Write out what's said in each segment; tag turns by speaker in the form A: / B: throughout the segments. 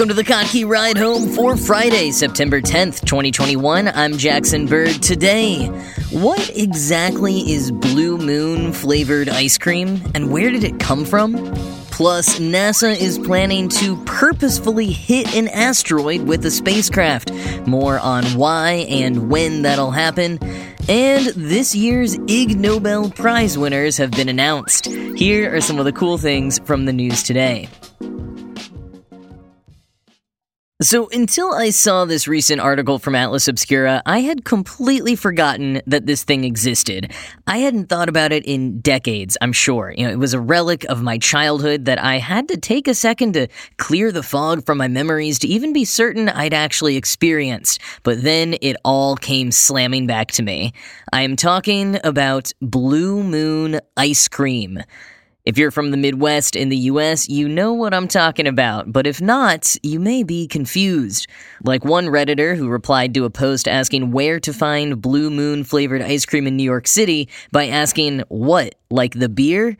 A: Welcome to the Kottke Ride Home for Friday, September 10th, 2021. I'm Jackson Bird. Today, what exactly is Blue Moon flavored ice cream and where did it come from? Plus, NASA is planning to purposefully hit an asteroid with a spacecraft. More on why and when that'll happen. And this year's Ig Nobel Prize winners have been announced. Here are some of the cool things from the news today. So, until I saw this recent article from Atlas Obscura, I had completely forgotten that this thing existed. I hadn't thought about it in decades, I'm sure. You know, it was a relic of my childhood that I had to take a second to clear the fog from my memories to even be certain I'd actually experienced. But then it all came slamming back to me. I am talking about Blue Moon ice cream. If you're from the Midwest in the US, you know what I'm talking about, but if not, you may be confused. Like one Redditor who replied to a post asking where to find Blue Moon flavored ice cream in New York City by asking, What, like the beer?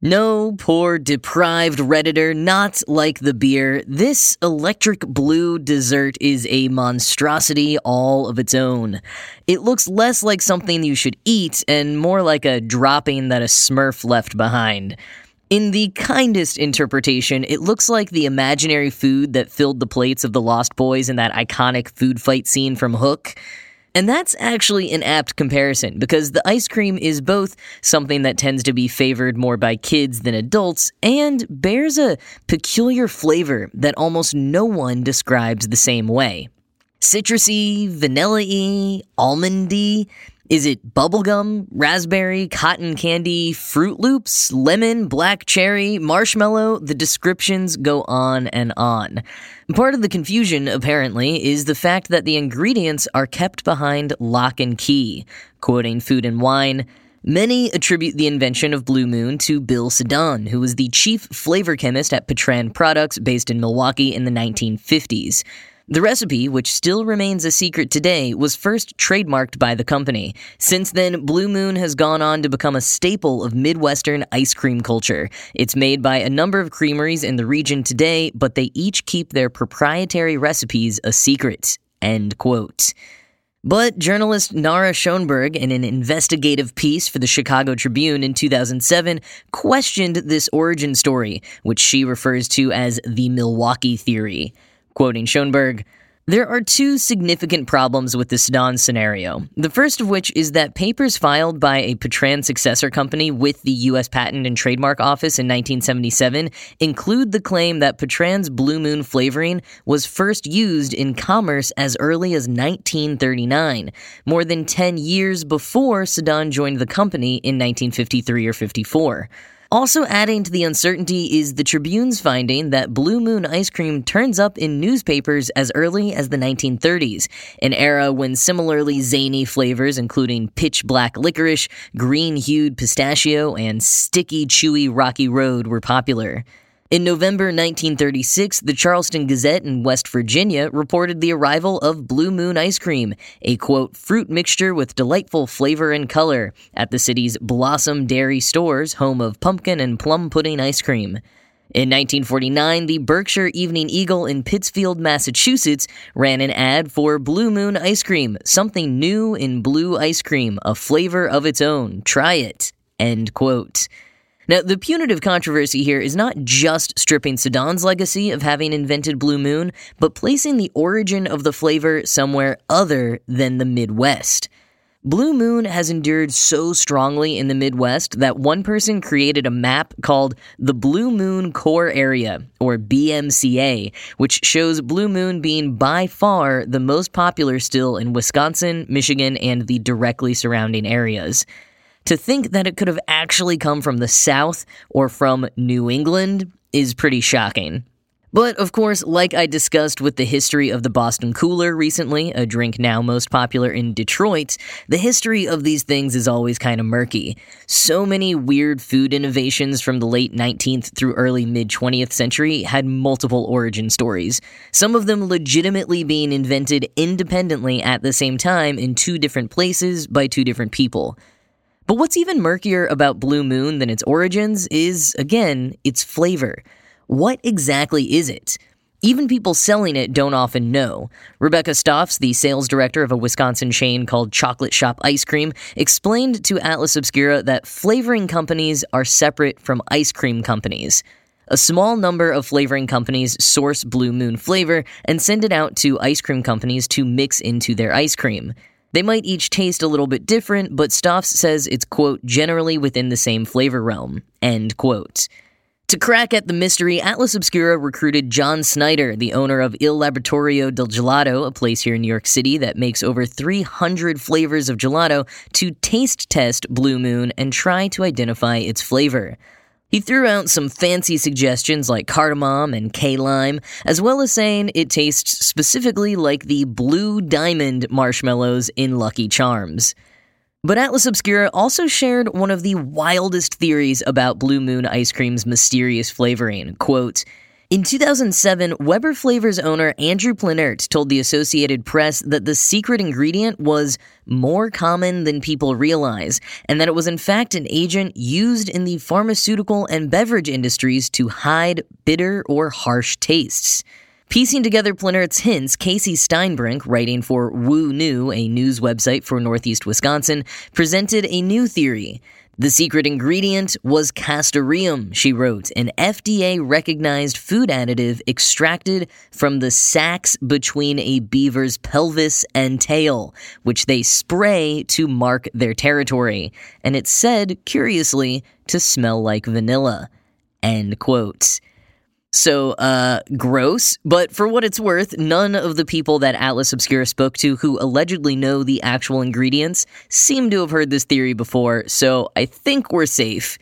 A: No, poor deprived Redditor, not like the beer. This electric blue dessert is a monstrosity all of its own. It looks less like something you should eat and more like a dropping that a smurf left behind. In the kindest interpretation, it looks like the imaginary food that filled the plates of the Lost Boys in that iconic food fight scene from Hook. And that's actually an apt comparison because the ice cream is both something that tends to be favored more by kids than adults and bears a peculiar flavor that almost no one describes the same way. Citrusy, vanilla y, almondy, is it bubblegum, raspberry, cotton candy, Fruit Loops, lemon, black cherry, marshmallow? The descriptions go on and on. Part of the confusion, apparently, is the fact that the ingredients are kept behind lock and key. Quoting Food and Wine, Many attribute the invention of Blue Moon to Bill Sidon, who was the chief flavor chemist at Petran Products based in Milwaukee in the 1950s. The recipe, which still remains a secret today, was first trademarked by the company. Since then, Blue Moon has gone on to become a staple of Midwestern ice cream culture. It's made by a number of creameries in the region today, but they each keep their proprietary recipes a secret. End quote. But journalist Nara Schoenberg, in an investigative piece for the Chicago Tribune in 2007, questioned this origin story, which she refers to as the Milwaukee theory. Quoting Schoenberg, there are two significant problems with the Sidon scenario. The first of which is that papers filed by a Petran successor company with the U.S. Patent and Trademark Office in 1977 include the claim that Petran's Blue Moon flavoring was first used in commerce as early as 1939, more than 10 years before Sidon joined the company in 1953 or 54. Also adding to the uncertainty is the Tribune's finding that Blue Moon ice cream turns up in newspapers as early as the 1930s, an era when similarly zany flavors including pitch black licorice, green hued pistachio, and sticky chewy rocky road were popular. In November 1936, the Charleston Gazette in West Virginia reported the arrival of Blue Moon ice cream, a quote, fruit mixture with delightful flavor and color, at the city's Blossom Dairy stores, home of pumpkin and plum pudding ice cream. In 1949, the Berkshire Evening Eagle in Pittsfield, Massachusetts, ran an ad for Blue Moon ice cream, something new in blue ice cream, a flavor of its own. Try it. End quote. Now, the punitive controversy here is not just stripping Sidon's legacy of having invented Blue Moon, but placing the origin of the flavor somewhere other than the Midwest. Blue Moon has endured so strongly in the Midwest that one person created a map called the Blue Moon Core Area, or BMCA, which shows Blue Moon being by far the most popular still in Wisconsin, Michigan, and the directly surrounding areas. To think that it could have actually come from the South or from New England is pretty shocking. But of course, like I discussed with the history of the Boston Cooler recently, a drink now most popular in Detroit, the history of these things is always kind of murky. So many weird food innovations from the late 19th through early mid 20th century had multiple origin stories, some of them legitimately being invented independently at the same time in two different places by two different people. But what's even murkier about Blue Moon than its origins is, again, its flavor. What exactly is it? Even people selling it don't often know. Rebecca Stoffs, the sales director of a Wisconsin chain called Chocolate Shop Ice Cream, explained to Atlas Obscura that flavoring companies are separate from ice cream companies. A small number of flavoring companies source Blue Moon flavor and send it out to ice cream companies to mix into their ice cream. They might each taste a little bit different, but Stoffs says it's, quote, generally within the same flavor realm, end quote. To crack at the mystery, Atlas Obscura recruited John Snyder, the owner of Il Laboratorio del Gelato, a place here in New York City that makes over 300 flavors of gelato, to taste test Blue Moon and try to identify its flavor. He threw out some fancy suggestions like cardamom and key lime, as well as saying it tastes specifically like the blue diamond marshmallows in Lucky Charms. But Atlas Obscura also shared one of the wildest theories about Blue Moon ice cream's mysterious flavoring. Quote, in 2007, Weber Flavors owner Andrew Plenert told the Associated Press that the secret ingredient was more common than people realize, and that it was in fact an agent used in the pharmaceutical and beverage industries to hide bitter or harsh tastes. Piecing together Plenert's hints, Casey Steinbrink, writing for Woo New, a news website for Northeast Wisconsin, presented a new theory. The secret ingredient was castoreum, she wrote, an FDA recognized food additive extracted from the sacs between a beaver's pelvis and tail, which they spray to mark their territory. And it's said, curiously, to smell like vanilla. End quote. So, uh, gross. But for what it's worth, none of the people that Atlas Obscura spoke to who allegedly know the actual ingredients seem to have heard this theory before, so I think we're safe.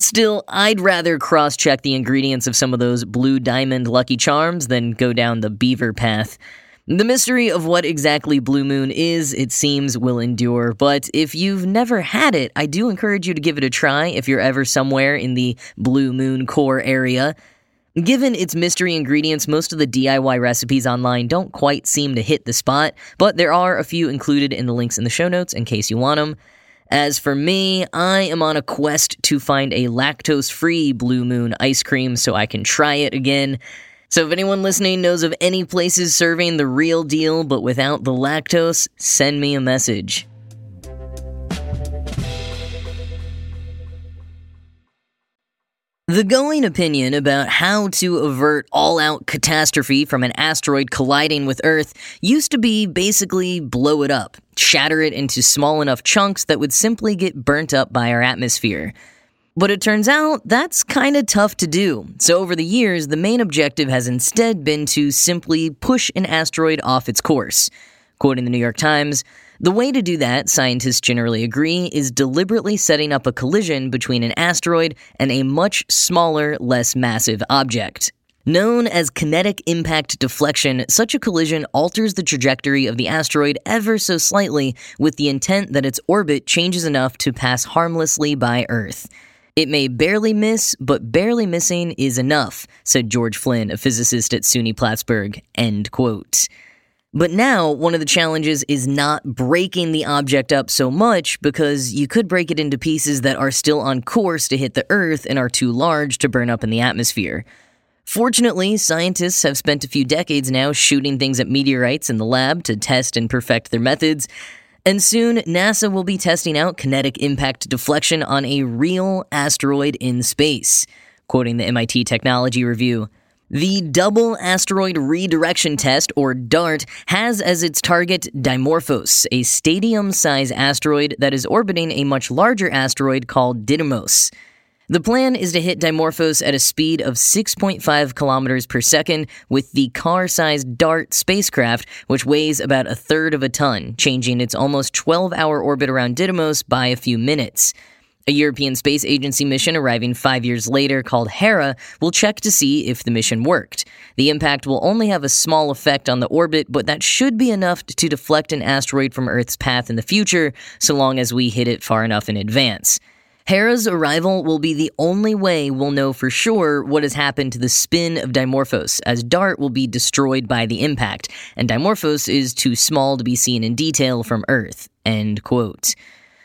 A: Still, I'd rather cross check the ingredients of some of those blue diamond lucky charms than go down the beaver path. The mystery of what exactly Blue Moon is, it seems, will endure, but if you've never had it, I do encourage you to give it a try if you're ever somewhere in the Blue Moon core area. Given its mystery ingredients, most of the DIY recipes online don't quite seem to hit the spot, but there are a few included in the links in the show notes in case you want them. As for me, I am on a quest to find a lactose free Blue Moon ice cream so I can try it again. So if anyone listening knows of any places serving the real deal but without the lactose, send me a message. The going opinion about how to avert all out catastrophe from an asteroid colliding with Earth used to be basically blow it up, shatter it into small enough chunks that would simply get burnt up by our atmosphere. But it turns out that's kind of tough to do. So, over the years, the main objective has instead been to simply push an asteroid off its course. Quoting the New York Times, the way to do that, scientists generally agree, is deliberately setting up a collision between an asteroid and a much smaller, less massive object. Known as kinetic impact deflection, such a collision alters the trajectory of the asteroid ever so slightly with the intent that its orbit changes enough to pass harmlessly by Earth. It may barely miss, but barely missing is enough, said George Flynn, a physicist at SUNY Plattsburgh. End quote. But now, one of the challenges is not breaking the object up so much because you could break it into pieces that are still on course to hit the Earth and are too large to burn up in the atmosphere. Fortunately, scientists have spent a few decades now shooting things at meteorites in the lab to test and perfect their methods. And soon, NASA will be testing out kinetic impact deflection on a real asteroid in space. Quoting the MIT Technology Review, the Double Asteroid Redirection Test, or DART, has as its target Dimorphos, a stadium sized asteroid that is orbiting a much larger asteroid called Didymos. The plan is to hit Dimorphos at a speed of 6.5 kilometers per second with the car sized DART spacecraft, which weighs about a third of a ton, changing its almost 12 hour orbit around Didymos by a few minutes. A European Space Agency mission arriving five years later, called Hera, will check to see if the mission worked. The impact will only have a small effect on the orbit, but that should be enough to deflect an asteroid from Earth's path in the future, so long as we hit it far enough in advance. Hera's arrival will be the only way we'll know for sure what has happened to the spin of Dimorphos, as DART will be destroyed by the impact, and Dimorphos is too small to be seen in detail from Earth. End quote.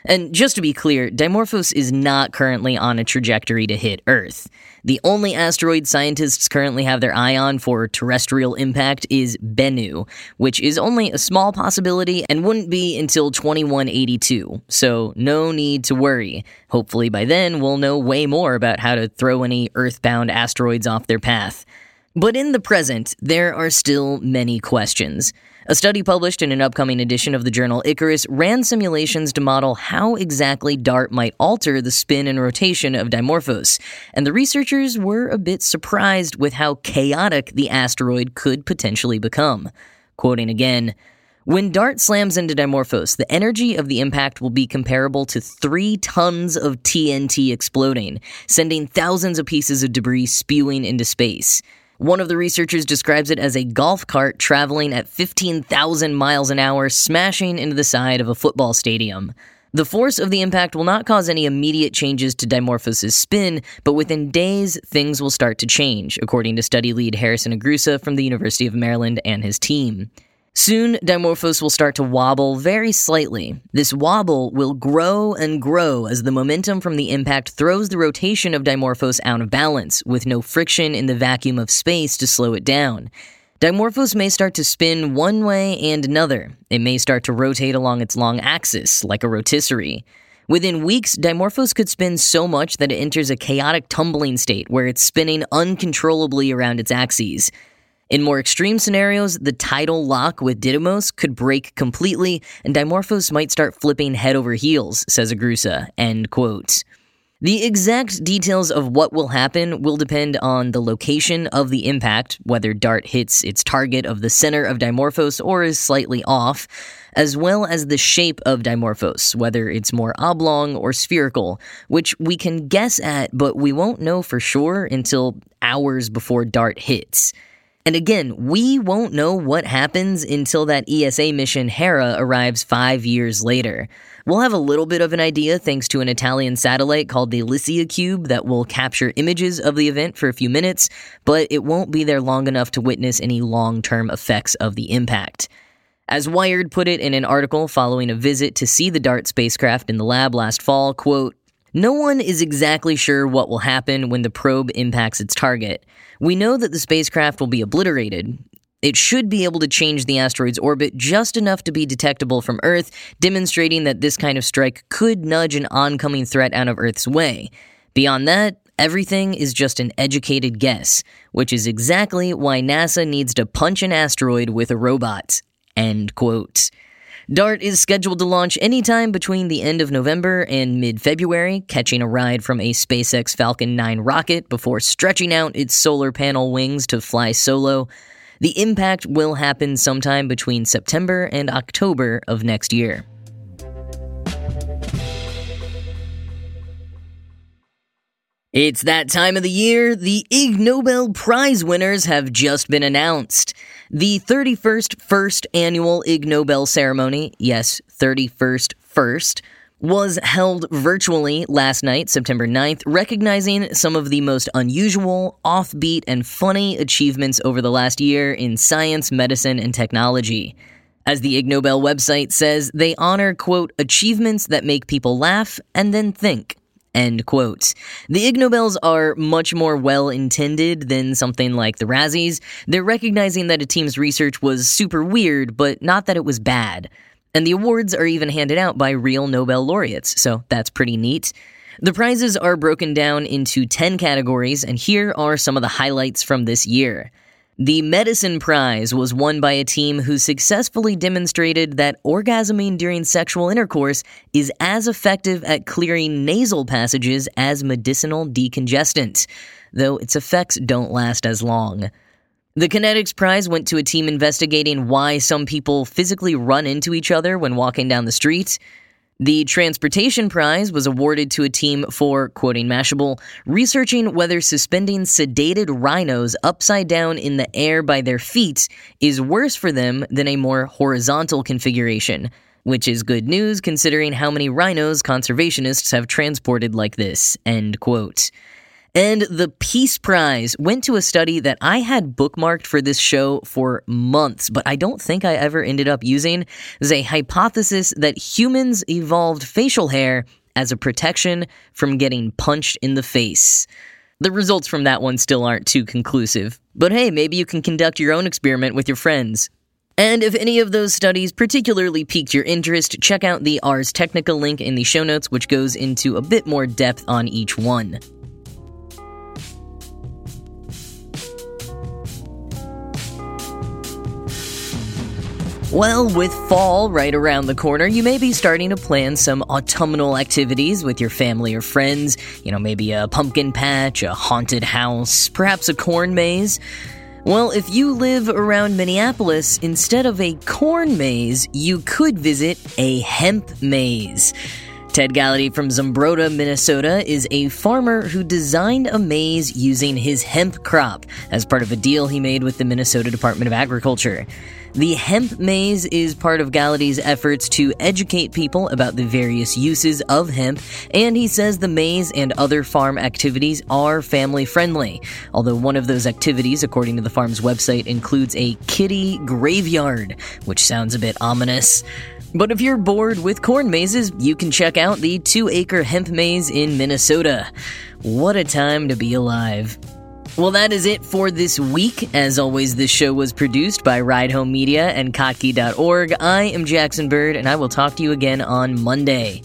A: And just to be clear, Dimorphos is not currently on a trajectory to hit Earth. The only asteroid scientists currently have their eye on for terrestrial impact is Bennu, which is only a small possibility and wouldn't be until 2182, so no need to worry. Hopefully by then we'll know way more about how to throw any Earthbound asteroids off their path. But in the present, there are still many questions. A study published in an upcoming edition of the journal Icarus ran simulations to model how exactly DART might alter the spin and rotation of Dimorphos, and the researchers were a bit surprised with how chaotic the asteroid could potentially become. Quoting again, when DART slams into Dimorphos, the energy of the impact will be comparable to three tons of TNT exploding, sending thousands of pieces of debris spewing into space. One of the researchers describes it as a golf cart traveling at 15,000 miles an hour, smashing into the side of a football stadium. The force of the impact will not cause any immediate changes to Dimorphos' spin, but within days, things will start to change, according to study lead Harrison Agrusa from the University of Maryland and his team. Soon, Dimorphos will start to wobble very slightly. This wobble will grow and grow as the momentum from the impact throws the rotation of Dimorphos out of balance, with no friction in the vacuum of space to slow it down. Dimorphos may start to spin one way and another. It may start to rotate along its long axis, like a rotisserie. Within weeks, Dimorphos could spin so much that it enters a chaotic tumbling state where it's spinning uncontrollably around its axes. In more extreme scenarios, the tidal lock with Didymos could break completely, and Dimorphos might start flipping head over heels, says Agrusa. End quote. The exact details of what will happen will depend on the location of the impact, whether DART hits its target of the center of Dimorphos or is slightly off, as well as the shape of Dimorphos, whether it's more oblong or spherical, which we can guess at, but we won't know for sure until hours before DART hits. And again, we won't know what happens until that ESA mission Hera arrives five years later. We'll have a little bit of an idea thanks to an Italian satellite called the LICIACube that will capture images of the event for a few minutes, but it won't be there long enough to witness any long term effects of the impact. As Wired put it in an article following a visit to see the DART spacecraft in the lab last fall, quote, no one is exactly sure what will happen when the probe impacts its target. We know that the spacecraft will be obliterated. It should be able to change the asteroid's orbit just enough to be detectable from Earth, demonstrating that this kind of strike could nudge an oncoming threat out of Earth's way. Beyond that, everything is just an educated guess, which is exactly why NASA needs to punch an asteroid with a robot. End quote. DART is scheduled to launch anytime between the end of November and mid February, catching a ride from a SpaceX Falcon 9 rocket before stretching out its solar panel wings to fly solo. The impact will happen sometime between September and October of next year. It's that time of the year. The Ig Nobel Prize winners have just been announced. The 31st First Annual Ig Nobel Ceremony, yes, 31st First, was held virtually last night, September 9th, recognizing some of the most unusual, offbeat, and funny achievements over the last year in science, medicine, and technology. As the Ig Nobel website says, they honor, quote, achievements that make people laugh and then think. End quote. The Ig Nobels are much more well intended than something like the Razzies. They're recognizing that a team's research was super weird, but not that it was bad. And the awards are even handed out by real Nobel laureates, so that's pretty neat. The prizes are broken down into 10 categories, and here are some of the highlights from this year. The Medicine Prize was won by a team who successfully demonstrated that orgasming during sexual intercourse is as effective at clearing nasal passages as medicinal decongestant, though its effects don't last as long. The Kinetics Prize went to a team investigating why some people physically run into each other when walking down the street. The Transportation Prize was awarded to a team for, quoting Mashable, researching whether suspending sedated rhinos upside down in the air by their feet is worse for them than a more horizontal configuration, which is good news considering how many rhinos conservationists have transported like this, end quote. And the Peace Prize went to a study that I had bookmarked for this show for months, but I don't think I ever ended up using. Is a hypothesis that humans evolved facial hair as a protection from getting punched in the face. The results from that one still aren't too conclusive, but hey, maybe you can conduct your own experiment with your friends. And if any of those studies particularly piqued your interest, check out the Ars Technica link in the show notes, which goes into a bit more depth on each one. Well, with fall right around the corner, you may be starting to plan some autumnal activities with your family or friends. You know, maybe a pumpkin patch, a haunted house, perhaps a corn maze. Well, if you live around Minneapolis, instead of a corn maze, you could visit a hemp maze. Ted Gallaty from Zumbrota, Minnesota is a farmer who designed a maze using his hemp crop as part of a deal he made with the Minnesota Department of Agriculture. The hemp maze is part of Gallaty's efforts to educate people about the various uses of hemp, and he says the maze and other farm activities are family friendly. Although one of those activities, according to the farm's website, includes a kitty graveyard, which sounds a bit ominous. But if you're bored with corn mazes, you can check out the two acre hemp maze in Minnesota. What a time to be alive. Well, that is it for this week. As always, this show was produced by Ride Home Media and Kottke.org. I am Jackson Bird, and I will talk to you again on Monday.